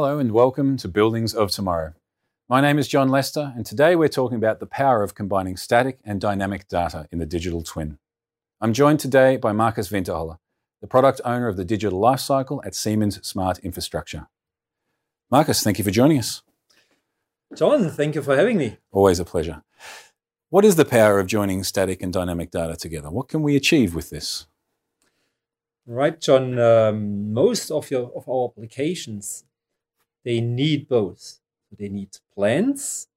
Hello and welcome to Buildings of Tomorrow. My name is John Lester, and today we're talking about the power of combining static and dynamic data in the digital twin. I'm joined today by Markus Winterholer, the product owner of the digital lifecycle at Siemens Smart Infrastructure. Markus, thank you for joining us. John, thank you for having me. Always a pleasure. What is the power of joining static and dynamic data together? What can we achieve with this? Right, John. Um, most of your of our applications they need both. They need plans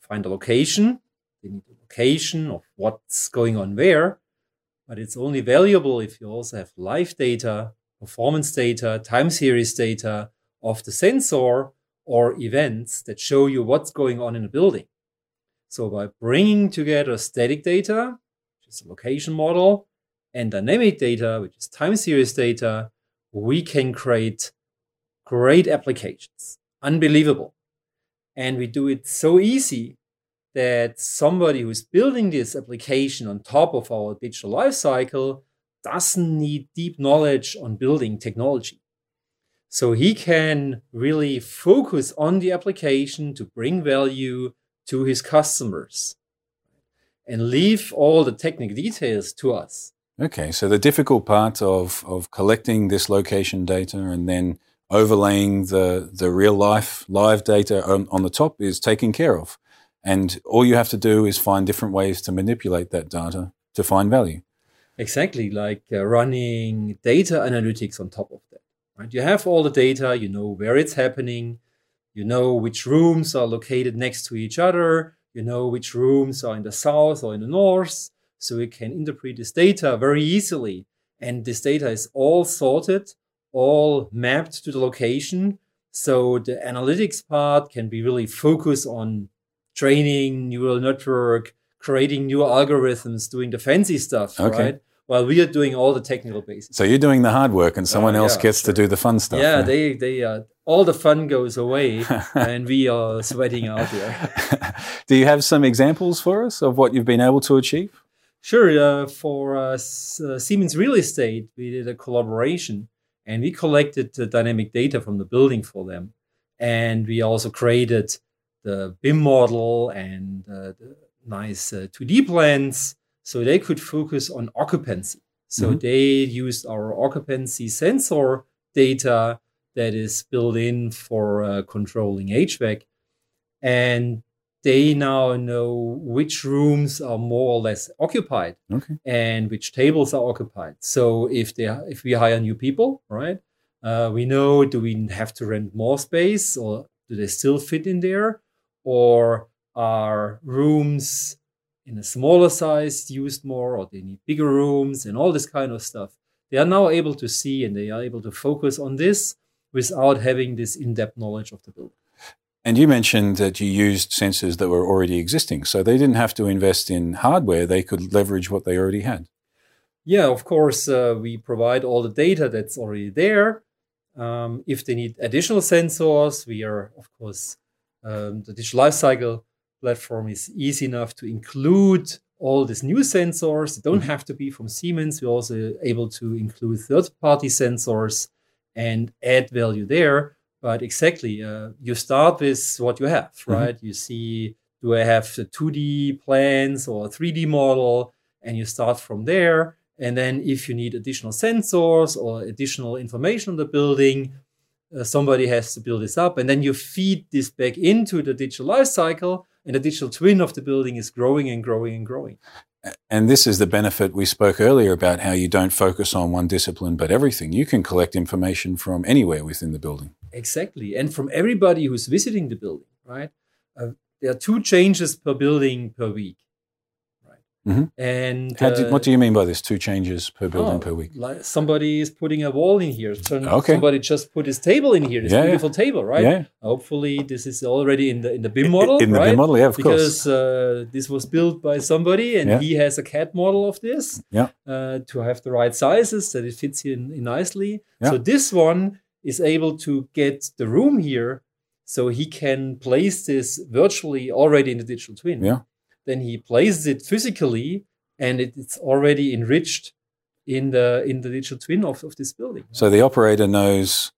to find a location. They need a location of what's going on where. But it's only valuable if you also have live data, performance data, time series data of the sensor or events that show you what's going on in a building. So by bringing together static data, which is a location model, and dynamic data, which is time series data, we can create great applications. Unbelievable. And we do it so easy that somebody who's building this application on top of our digital lifecycle doesn't need deep knowledge on building technology. So he can really focus on the application to bring value to his customers and leave all the technical details to us. Okay, so the difficult part of, of collecting this location data and then overlaying the, the real life live data on, on the top is taken care of. And all you have to do is find different ways to manipulate that data to find value. Exactly, like uh, running data analytics on top of that. Right? You have all the data, you know where it's happening, you know which rooms are located next to each other, you know which rooms are in the south or in the north, so you can interpret this data very easily. And this data is all sorted all mapped to the location. So the analytics part can be really focused on training neural network, creating new algorithms, doing the fancy stuff, okay. right? While we are doing all the technical basics. So you're doing the hard work, and someone uh, else gets sure. to do the fun stuff. Yeah, they they uh, all the fun goes away, and we are sweating out there. do you have some examples for us of what you've been able to achieve? Sure. Uh, for uh, Siemens Real Estate, we did a collaboration and we collected the dynamic data from the building for them. And we also created the BIM model and uh, the nice uh, 2D plans so they could focus on occupancy. So mm-hmm. they used our occupancy sensor data that is built in for uh, controlling HVAC. And they now know which rooms are more or less occupied okay. and which tables are occupied. So if they if we hire new people, right, uh, we know do we have to rent more space or do they still fit in there, or are rooms in a smaller size used more, or they need bigger rooms and all this kind of stuff. They are now able to see and they are able to focus on this without having this in-depth knowledge of the building. And you mentioned that you used sensors that were already existing. So they didn't have to invest in hardware, they could leverage what they already had. Yeah, of course, uh, we provide all the data that's already there. Um, if they need additional sensors, we are, of course, um, the digital lifecycle platform is easy enough to include all these new sensors. They don't mm-hmm. have to be from Siemens. We're also able to include third party sensors and add value there. But exactly, uh, you start with what you have, mm-hmm. right? Mm-hmm. You see, do I have the 2D plans or a 3D model? And you start from there. And then if you need additional sensors or additional information on the building, uh, somebody has to build this up. And then you feed this back into the digital life cycle, and the digital twin of the building is growing and growing and growing. And this is the benefit we spoke earlier about how you don't focus on one discipline but everything. You can collect information from anywhere within the building. Exactly. And from everybody who's visiting the building, right? Uh, there are two changes per building per week. Mm-hmm. And uh, what do you mean by this? Two changes per building oh, per week. Like somebody is putting a wall in here. okay. Somebody just put his table in here. This yeah, beautiful yeah. table, right? Yeah. Hopefully, this is already in the in the BIM model. In, the right? BIM model, yeah, of because, course. Because uh, this was built by somebody, and yeah. he has a CAD model of this. Yeah. Uh, to have the right sizes that it fits in, in nicely. Yeah. So this one is able to get the room here, so he can place this virtually already in the digital twin. Yeah then he places it physically and it, it's already enriched in the in the digital twin of, of this building. So the operator knows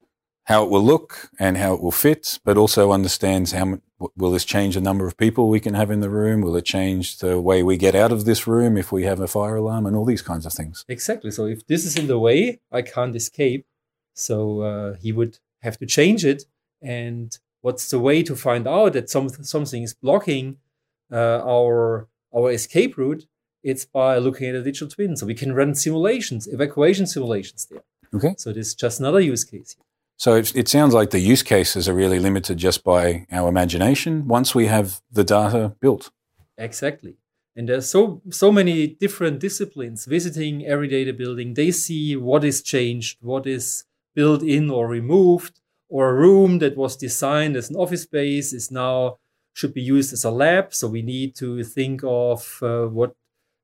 how it will look and how it will fit, but also understands how m- will this change the number of people we can have in the room? Will it change the way we get out of this room if we have a fire alarm and all these kinds of things? Exactly. So if this is in the way, I can't escape. So uh, he would have to change it. And what's the way to find out that some, something is blocking uh, our our escape route? It's by looking at a digital twin. So we can run simulations, evacuation simulations there. Okay. So this is just another use case. So it, it sounds like the use cases are really limited just by our imagination once we have the data built. Exactly. And there's so so many different disciplines visiting every data building. They see what is changed, what is built in or removed, or a room that was designed as an office space is now should be used as a lab. So we need to think of uh, what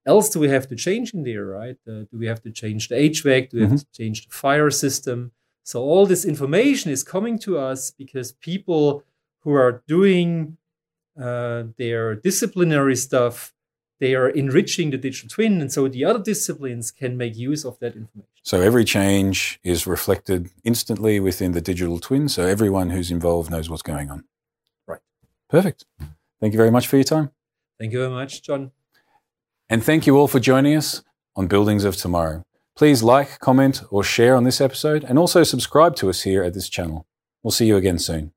else do we have to change in there, right? Uh, do we have to change the HVAC? Do we have to change the fire system? So all this information is coming to us because people who are doing uh, their disciplinary stuff, they are enriching the digital twin, and so the other disciplines can make use of that information. So every change is reflected instantly within the digital twin, so everyone who's involved knows what's going on. Right. Perfect. Thank you very much for your time. Thank you very much, John. And thank you all for joining us on Buildings of Tomorrow. Please like, comment, or share on this episode, and also subscribe to us here at this channel. We'll see you again soon.